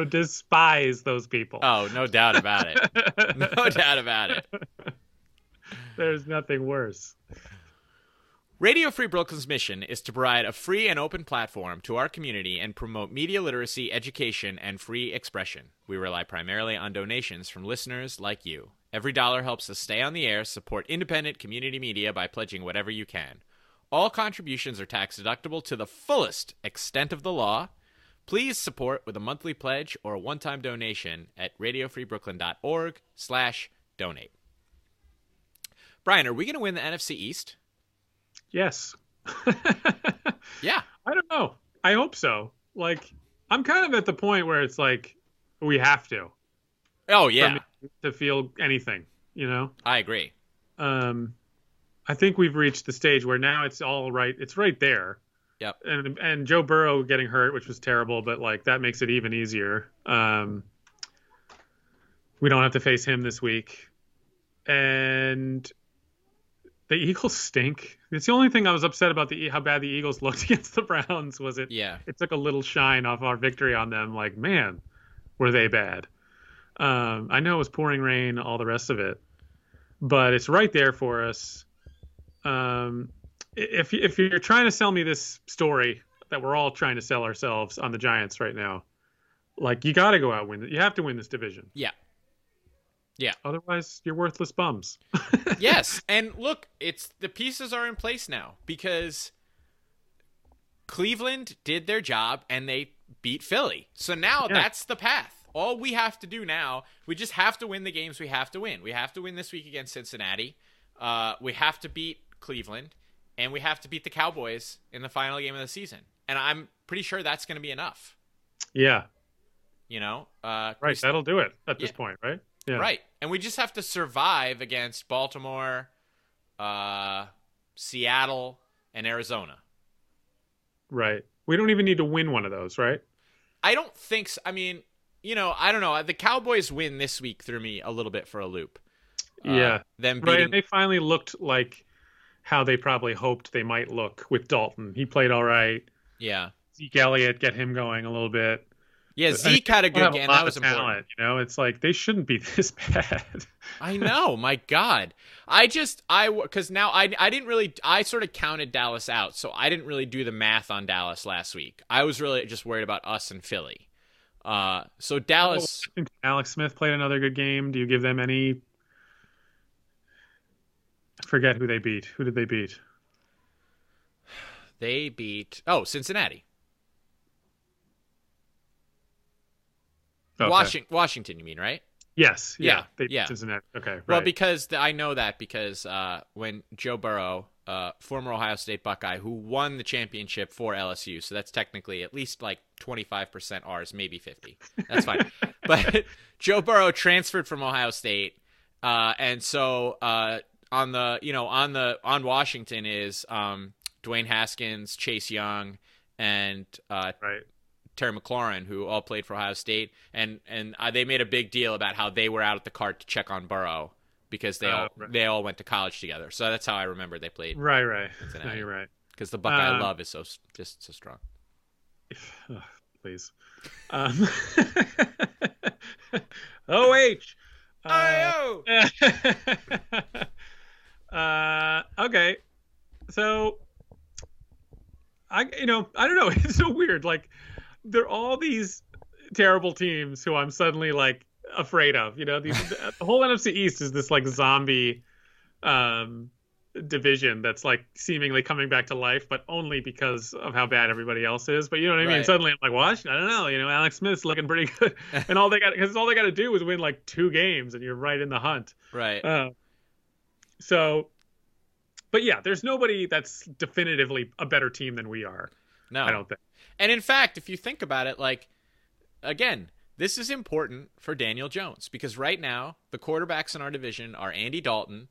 despise those people. Oh, no doubt about it. No doubt about it. There's nothing worse. Radio Free Brooklyn's mission is to provide a free and open platform to our community and promote media literacy, education, and free expression. We rely primarily on donations from listeners like you. Every dollar helps us stay on the air, support independent community media by pledging whatever you can. All contributions are tax deductible to the fullest extent of the law. Please support with a monthly pledge or a one-time donation at radiofreebrooklyn.org slash donate. Brian, are we going to win the NFC East? Yes. Yeah. I don't know. I hope so. Like, I'm kind of at the point where it's like, we have to. Oh, yeah. to feel anything, you know? I agree. Um, I think we've reached the stage where now it's all right. It's right there. Yep. And and Joe Burrow getting hurt, which was terrible, but like that makes it even easier. Um, we don't have to face him this week, and The Eagles stink. It's the only thing I was upset about the how bad the Eagles looked against the Browns was it. Yeah. It took a little shine off our victory on them. Like, man, were they bad? Um, I know it was pouring rain, all the rest of it, but it's right there for us. Um, if if you're trying to sell me this story that we're all trying to sell ourselves on the Giants right now, like you got to go out and win. You have to win this division. Yeah. Yeah. Otherwise, you're worthless bums. yes, and look, it's the pieces are in place now because Cleveland did their job and they beat Philly. So now Yeah. that's the path. All we have to do now, we just have to win the games we have to win. We have to win this week against Cincinnati. Uh, we have to beat Cleveland, and we have to beat the Cowboys in the final game of the season. And I'm pretty sure that's going to be enough. yeah, You know, uh, right. That'll do it at this point, right? Yeah. Right. And we just have to survive against Baltimore, uh, Seattle, and Arizona. Right. We don't even need to win one of those, right? I don't think so. I mean, you know, I don't know. The Cowboys win this week threw me a little bit for a loop. Uh, Yeah. Them Right. And they finally looked like how they probably hoped they might look with Dalton. He played all right. yeah. Zeke Elliott get him going a little bit. Yeah, I mean, Zeke had a good game. lot That was important. talent, you know, it's like they shouldn't be this bad. I know, my God. I just I because now I I didn't really I sort of counted Dallas out, so I didn't really do the math on Dallas last week. I was really just worried about us and Philly. Uh, so Dallas. I think Alex Smith played another good game. Do you give them any? I forget who they beat. Who did they beat? They beat oh Cincinnati, Okay. Washington. Washington, you mean right? Yes. Yeah. Yeah, They yeah. Cincinnati. Okay. Right. Well, because th- I know that because uh, when Joe Burrow, uh, former Ohio State Buckeye, who won the championship for LSU, so that's technically at least like twenty five percent ours, maybe fifty. That's fine. but Joe Burrow transferred from Ohio State, uh, and so uh, on the you know on the on Washington is um, Dwayne Haskins, Chase Young, and uh, right. Terry McLaurin, who all played for Ohio State, and and uh, they made a big deal about how they were out at the cart to check on Burrow because they Oh, all right. they all went to college together. So that's how I remember they played Right. Right. No, you're right. because the Buckeye Um, love is so just so strong. Ugh, please. Um, OH. Uh, uh, okay. So, I you know I don't know. It's so weird. Like, there are all these terrible teams who I'm suddenly like afraid of. You know, these the whole NFC East is this like zombie um division that's like seemingly coming back to life, but only because of how bad everybody else is. But you know what I mean? Right. Suddenly I'm like, what? I don't know. You know, Alex Smith's looking pretty good, and all they got because all they got to do is win like two games, and you're right in the hunt. Right. Uh, so, but yeah, there's nobody that's definitively a better team than we are. no. I don't think. And in fact, if you think about it, like again, this is important for Daniel Jones because right now the quarterbacks in our division are Andy Dalton,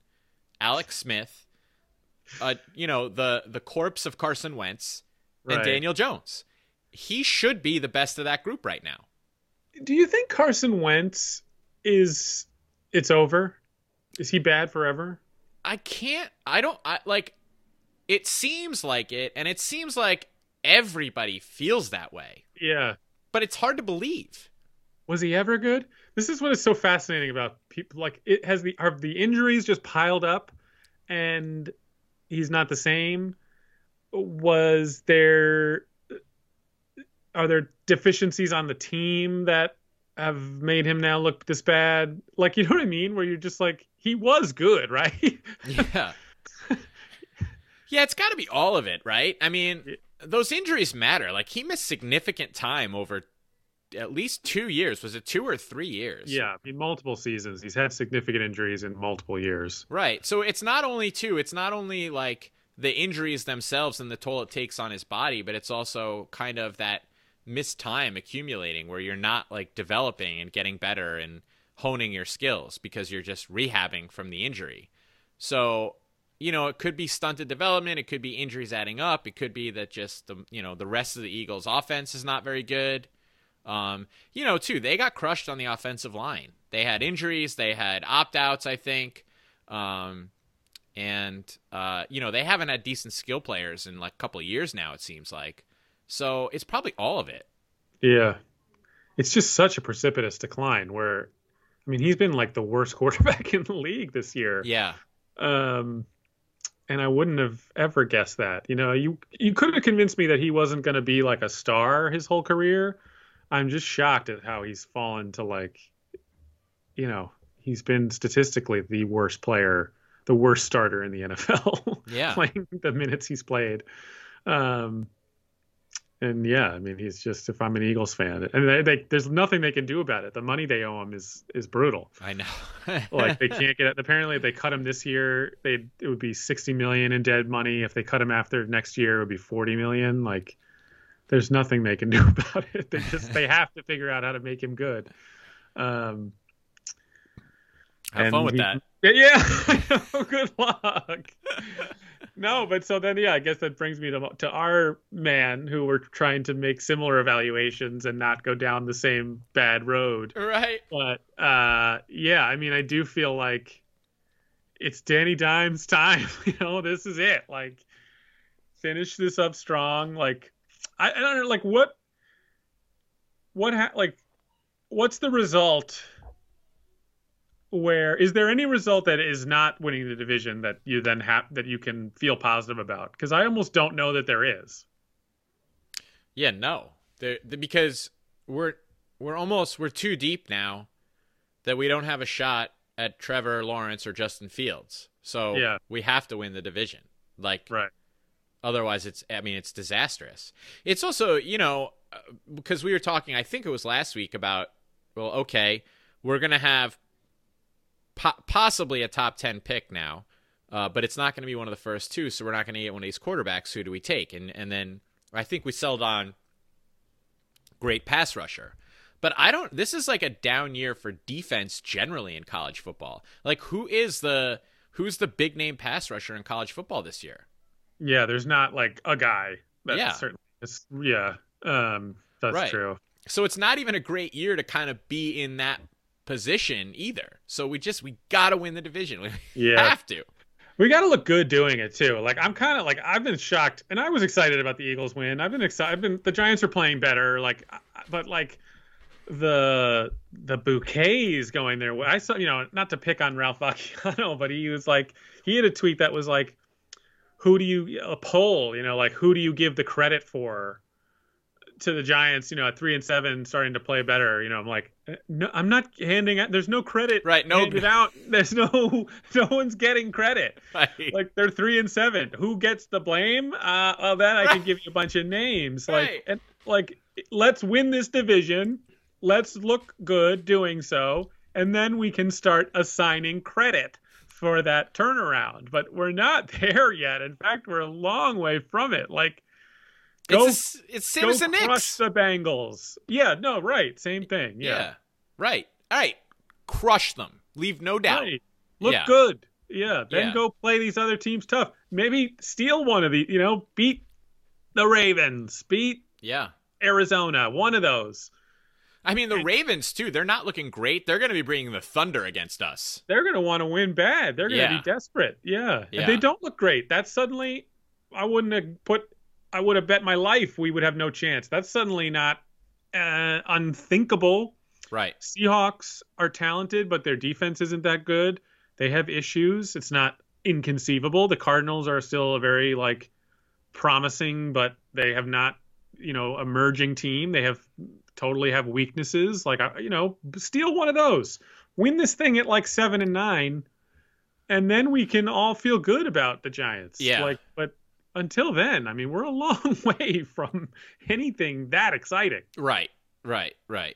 Alex Smith, uh, you know the the corpse of Carson Wentz, and Right. Daniel Jones. He should be the best of that group right now. Do you think Carson Wentz is it's over? Is he bad forever? I can't. I don't. I like. It seems like it, and it seems like everybody feels that way. Yeah. But it's hard to believe. Was he ever good? This is what is so fascinating about people. Like, it has the are the injuries just piled up, and he's not the same. Was there are there deficiencies on the team that have made him now look this bad? Like, you know what I mean? Where you're just like, he was good, right? Yeah. yeah, it's got to be all of it, right? I mean, those injuries matter. Like he missed significant time over at least 2 years. Was it 2 or 3 years? yeah, I mean, multiple seasons. He's had significant injuries in multiple years. Right. So it's not only two, it's not only like the injuries themselves and the toll it takes on his body, but it's also kind of that missed time accumulating where you're not like developing and getting better and honing your skills because you're just rehabbing from the injury. So, you know, it could be stunted development, it could be injuries adding up, it could be that just the, you know, the rest of the Eagles offense is not very good. Um, you know, too, they got crushed on the offensive line. They had injuries, they had opt outs, I think. Um, and uh, you know they haven't had decent skill players in like a couple of years now. It seems like, so it's probably all of it. Yeah. It's just such a precipitous decline where I mean, he's been like the worst quarterback in the league this year. Yeah, Um and I wouldn't have ever guessed that. You know, you you could have convinced me that he wasn't going to be like a star his whole career. I'm just shocked at how he's fallen to like you know, he's been statistically the worst player, the worst starter in the NFL. Yeah. playing the minutes he's played. Um and yeah, I mean, he's just if I'm an Eagles fan, and they, they, there's nothing they can do about it. The money they owe him is is brutal. I know. Like they can't get it. Apparently, if they cut him this year, they it would be 60 million in dead money. If they cut him after next year, it would be 40 million. Like there's nothing they can do about it. They just they have to figure out how to make him good. Um, Have fun with he- that. Yeah, good luck. No, but so then, yeah, I guess that brings me to to our man who we're trying to make similar evaluations and not go down the same bad road. Right. But uh, yeah, I mean, I do feel like it's Danny Dimes' time. you know, this is it. Like, finish this up strong. Like, I, I don't know, like what, what, ha- like, what's the result? Where is there any result that is not winning the division that you then have that you can feel positive about? Because I almost don't know that there is. Yeah, no. There the- because we're we're almost we're too deep now that we don't have a shot at Trevor Lawrence or Justin Fields. So Yeah. we have to win the division. Like Right. otherwise it's I mean it's disastrous. It's also, you know, uh, because we were talking I think it was last week about well, okay, we're going to have po- possibly a top 10 pick now. Uh, but it's not going to be one of the first two, so we're not going to get one of these quarterbacks. Who do we take? And and then I think we settled on great pass rusher. But I don't. This is like a down year for defense generally in college football. Like who is the who's the big name pass rusher in college football this year? Yeah, there's not like a guy. That's Yeah. certainly. It's, yeah, um, that's Right. true. So it's not even a great year to kind of be in that position either. So we just we got to win the division. We Yeah. have to. We got to look good doing it too. Like I'm kind of like I've been shocked, and I was excited about the Eagles win. I've been excited. I've been the Giants are playing better. Like, but like the the bouquets going there. I saw, you know, not to pick on Ralph Vacchiano, but he was like he had a tweet that was like, "Who do you a poll? You know, like who do you give the credit for?" To the Giants, you know, at three and seven, starting to play better. You know, I'm like, eh, no, I'm not handing out. There's no credit Right, no- handed out. There's no, no one's getting credit Like, like they're three and seven. Who gets the blame? Uh, well, then I can give you a bunch of names. Like, Right. and, like, let's win this division. Let's look good doing so, and then we can start assigning credit for that turnaround. But we're not there yet. In fact, we're a long way from it. Like, go, it's a, it's same go as the Knicks. crush the Bengals. Yeah, no, right, same thing. yeah. Yeah, Right. All right. Crush them. Leave no doubt. Right. Look Yeah. good. Yeah. Then Yeah. go play these other teams tough. Maybe steal one of these, you know, beat the Ravens, beat Yeah. Arizona, one of those. I mean, the Ravens too. They're not looking great. They're going to be bringing the thunder against us. They're going to want to win bad. They're going to Yeah. be desperate. Yeah. Yeah. And they don't look great. That's suddenly, I wouldn't have put, I would have bet my life we would have no chance. That's suddenly not uh, unthinkable. Right. Seahawks are talented, but their defense isn't that good. They have issues. It's not inconceivable. The Cardinals are still a very like promising, but they have not, you know, emerging team. They have totally have weaknesses. Like you know, steal one of those. Win this thing at like 7 and 9 and then we can all feel good about the Giants. Yeah. Like but until then, I mean, we're a long way from anything that exciting. Right. Right. Right.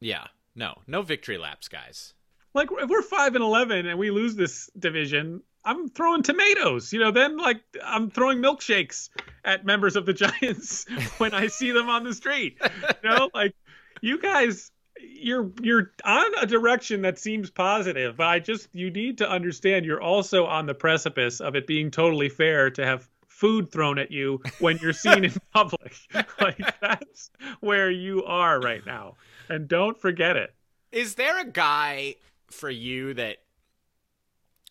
Yeah. No. No victory laps, guys. like if we're five and eleven and we lose this division, I'm throwing tomatoes. You know, then like I'm throwing milkshakes at members of the Giants when I see them on the street. You know, like you guys, you're you're on a direction that seems positive, but I just you need to understand you're also on the precipice of it being totally fair to have food thrown at you when you're seen in public. Like that's where you are right now. And don't forget it. Is there a guy for you that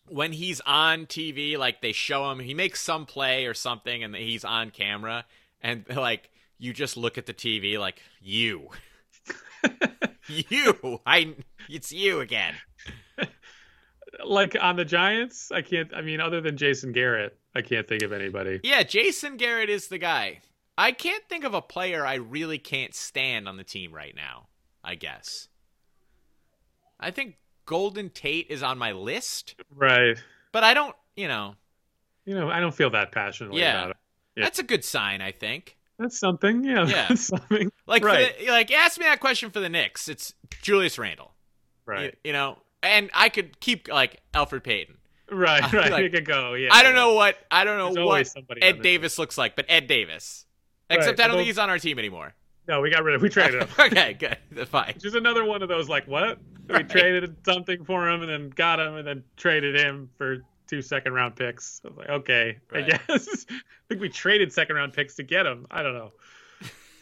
when he's on TV, like they show him, he makes some play or something, and he's on camera, and like you just look at the TV, like you, you, I, it's you again. like on the Giants, I can't. I mean, other than Jason Garrett, I can't think of anybody. Yeah, Jason Garrett is the guy. I can't think of a player I really can't stand on the team right now. I guess. I think Golden Tate is on my list, Right. but I don't. You know, You know, I don't feel that passionately Yeah. about it. Yeah. that's a good sign. I think. That's something. Yeah. Yeah. That's something. Like, Right. the, like, ask me that question for the Knicks. It's Julius Randle. Right. You, you know, and I could keep like Elfrid Payton. Right. Right. like- you could go. Yeah. I don't know what I don't know always what Ed Davis looks like, but Ed Davis. Except Right, I don't think he's on our team anymore. No, we got rid of. We traded him. okay, good. That's fine. Which is another one of those like what? We Right. traded something for him and then got him and then traded him for two second round picks. I was like, okay, Right. I guess. I think we traded second round picks to get him. I don't know.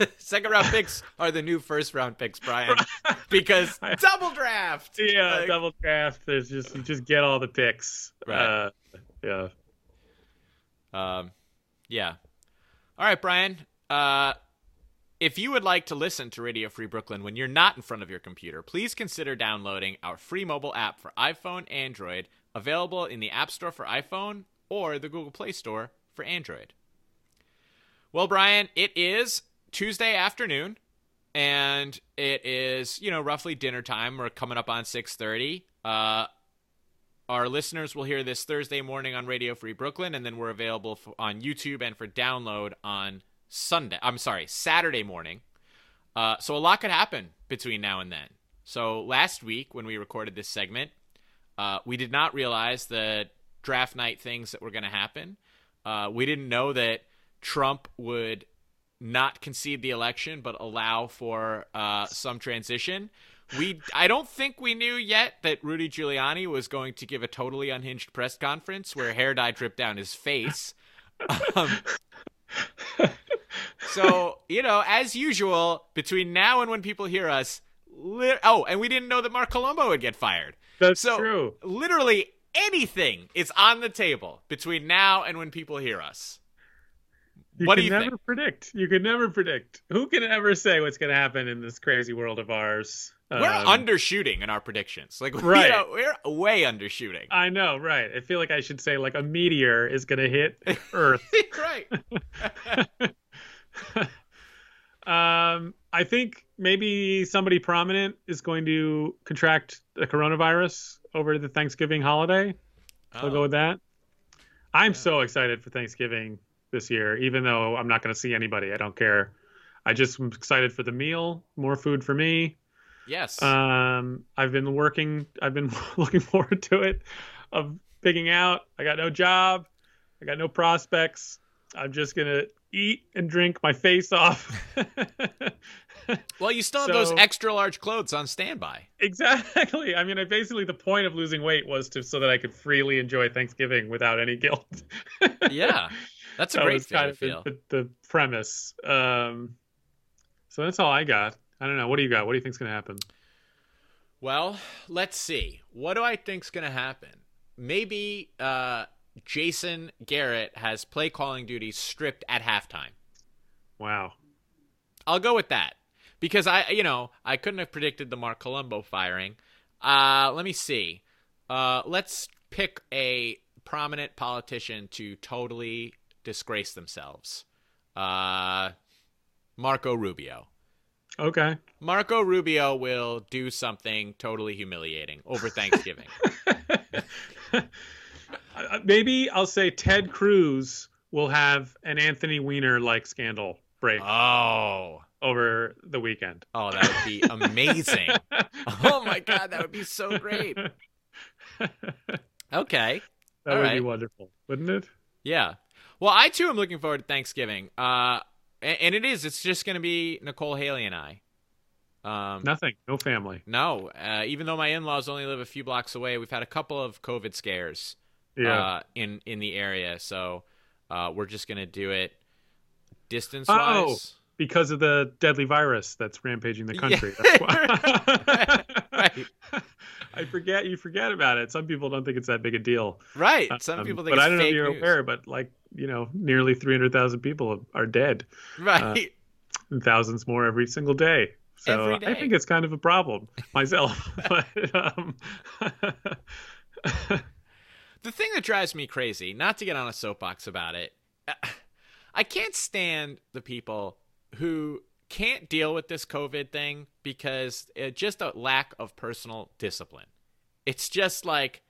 Second round picks are the new first round picks, Brian, because double draft. Yeah, Like- double draft. There's just you just get all the picks. Right. Uh, yeah. Um, yeah. All right, Brian. Uh, if you would like to listen to Radio Free Brooklyn when you're not in front of your computer, please consider downloading our free mobile app for iPhone, Android, available in the App Store for iPhone or the Google Play Store for Android. Well, Brian, it is Tuesday afternoon, and it is you know roughly dinner time. We're coming up on six thirty. Uh, our listeners will hear this Thursday morning on Radio Free Brooklyn, and then we're available for, on YouTube and for download on Sunday. I'm sorry, Saturday morning. Uh, so a lot could happen between now and then. So last week when we recorded this segment, uh, we did not realize the draft night things that were going to happen. Uh, we didn't know that Trump would not concede the election, but allow for uh, some transition. We, I don't think we knew yet that Rudy Giuliani was going to give a totally unhinged press conference where hair dye dripped down his face. Um, so you know, as usual, between now and when people hear us, li- oh, and we didn't know that Marc Colombo would get fired. That's So true. literally anything is on the table between now and when people hear us. You what can do you never think? predict. You can never predict. Who can ever say what's going to happen in this crazy world of ours? We're Um, undershooting in our predictions. Like, Right. you know, we're way undershooting. I know, right? I feel like I should say like a meteor is going to hit Earth. right. um, I think maybe somebody prominent is going to contract the coronavirus over the Thanksgiving holiday. I'll Oh. go with that. I'm so excited for Thanksgiving this year, even though I'm not going to see anybody. I don't care. I just am excited for the meal, more food for me. Yes. Um, I've been working. I've been looking forward to it. Of picking out. I got no job. I got no prospects. I'm just gonna eat and drink my face off. well, you still have those extra large clothes on standby. exactly. I mean, I basically the point of losing weight was to so that I could freely enjoy Thanksgiving without any guilt. Yeah. That's a that great kind of feel. the, the, premise. Um, so that's all I got. I don't know. What do you got? What do you think's gonna happen? Well, let's see. What do I think's going to happen? Maybe uh, Jason Garrett has play calling duties stripped at halftime. Wow. I'll go with that because I, you know, I couldn't have predicted the Marc Colombo firing. Uh, let me see. Uh, let's pick a prominent politician to totally disgrace themselves. Uh, Marco Rubio. Okay. Marco Rubio will do something totally humiliating over Thanksgiving. Maybe I'll say Ted Cruz will have an Anthony Weiner like scandal break oh. over the weekend. Oh, that would be amazing. oh my god, that would be so great. Okay. That All would be wonderful, wouldn't it? Yeah. Well, I too am looking forward to Thanksgiving. Uh and it is. It's just going to be Nicole Haley and I. Um, Nothing. No family. no, uh, even though my in-laws only live a few blocks away, we've had a couple of COVID scares Yeah. uh, in in the area, so uh, we're just gonna do it distance Oh. wise. because of the deadly virus that's rampaging the Yeah. country. That's why. Right. I forget you forget about it. Some people don't think it's that big a deal. Right. Some Um, people think but it's I don't know if you're news. aware, but like you know, nearly 300,000 people are dead, Right. and thousands more every single day. So I think it's kind of a problem myself. but um, the thing that drives me crazy, not to get on a soapbox about it, uh, I can't stand the people who can't deal with this COVID thing because it just a lack of personal discipline. It's just like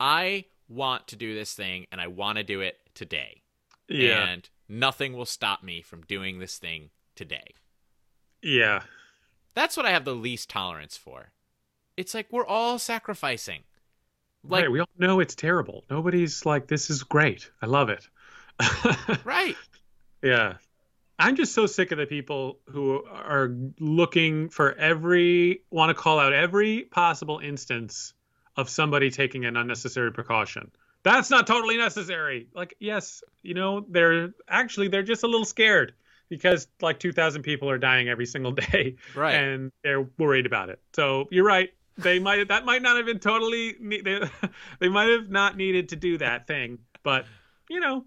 I want to do this thing and I want to do it today. yeah, And nothing will stop me from doing this thing today. yeah, That's what I have the least tolerance for. It's like we're all sacrificing. Like right. We all know it's terrible. Nobody's like, "This is great. I love it." right. Yeah. I'm just so sick of the people who are looking for every, want to call out every possible instance of somebody taking an unnecessary precaution. That's not totally necessary. Like, yes, you know, they're actually, they're just a little scared because like 2,000 people are dying every single day Right. and they're worried about it. So you're right. They might, that might not have been totally, they, they might have not needed to do that thing, but you know,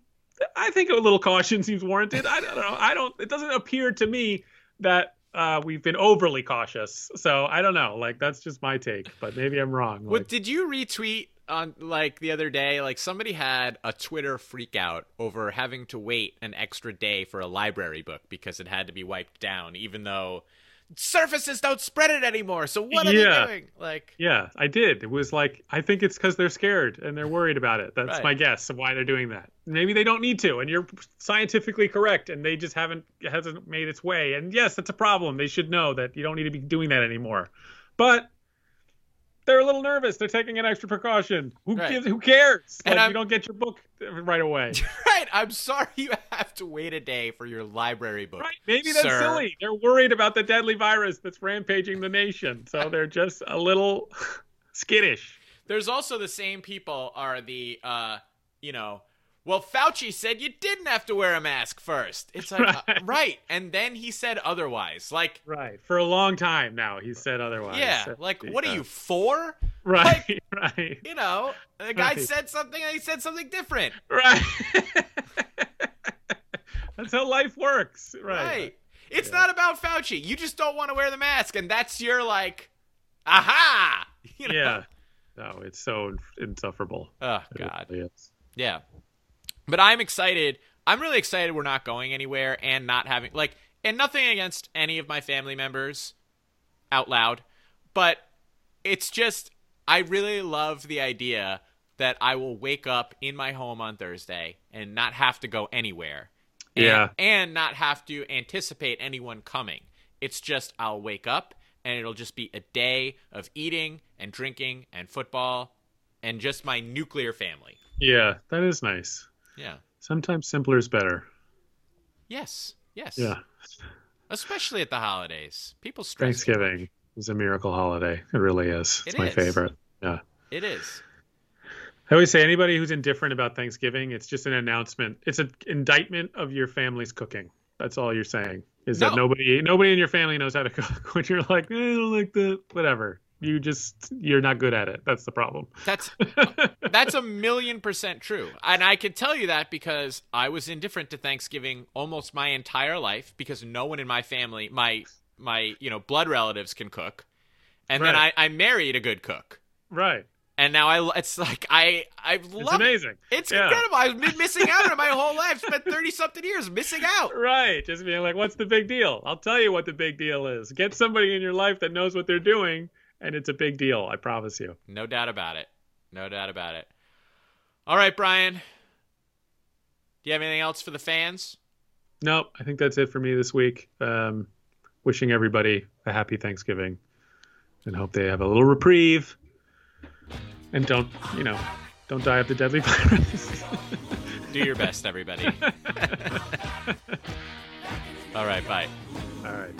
I think a little caution seems warranted. I don't know. I don't. It doesn't appear to me that uh, we've been overly cautious. So I don't know. Like that's just my take, but maybe I'm wrong. What did you retweet on like the other day? Like somebody had a Twitter freak out over having to wait an extra day for a library book because it had to be wiped down, even though surfaces don't spread it anymore. So what are Yeah. they doing? Like yeah, I did. It was like I think it's because they're scared and they're worried about it. That's Right. my guess of why they're doing that. Maybe they don't need to, and you're scientifically correct, and they just haven't hasn't made its way. And yes, that's a problem. They should know that you don't need to be doing that anymore. But they're a little nervous. They're taking an extra precaution. Who Right. gives? Who cares? And Like, I'm- you don't get your book right away. right, I'm sorry you have to wait a day for your library book. Right. Maybe that's Sir. silly. They're worried about the deadly virus that's rampaging the nation. So they're just a little skittish. There's also the same people are the uh, you know, well Fauci said you didn't have to wear a mask first. It's like uh, Right. right, and then he said otherwise. Like Right. For a long time now, he said otherwise. yeah, So, like what are you for? Right. right. You know, the guy Right. said something and he said something different. Right. that's how life works. Right. Right. It's Yeah. not about Fauci. You just don't want to wear the mask, and that's your like, aha. You know? Yeah. No, it's so insufferable. Oh It God. really. Yeah. But I'm excited. I'm really excited we're not going anywhere and not having like and nothing against any of my family members out loud, but it's just I really love the idea that I will wake up in my home on Thursday and not have to go anywhere. And, Yeah. And not have to anticipate anyone coming. It's just I'll wake up and it'll just be a day of eating and drinking and football and just my nuclear family. Yeah, that is nice. Yeah. Sometimes simpler is better. Yes. Yes. Yeah. Especially at the holidays. People stress. Thanksgiving is a miracle holiday. It really is. It's It my is. favorite. Yeah. It is. I always say anybody who's indifferent about Thanksgiving, it's just an announcement. It's an indictment of your family's cooking. That's all you're saying. Is that nobody nobody in your family knows how to cook when you're like, eh, I don't like that. Whatever. You just you're not good at it. That's the problem. That's that's a million percent true. And I can tell you that because I was indifferent to Thanksgiving almost my entire life because no one in my family, my my, you know, blood relatives can cook. And then I, I married a good cook. right. And now I it's like I I It's love it. amazing. It's Yeah. incredible. I've been missing out on my whole life. Spent 30 something years missing out. Right. Just being like, what's the big deal? I'll tell you what the big deal is. Get somebody in your life that knows what they're doing, and it's a big deal. I promise you. No doubt about it. No doubt about it. All right, Brian. Do you have anything else for the fans? Nope. I think that's it for me this week. Um, wishing everybody a happy Thanksgiving and hope they have a little reprieve and don't, you know, don't die of the deadly virus. Do your best, everybody. All right, bye. All right.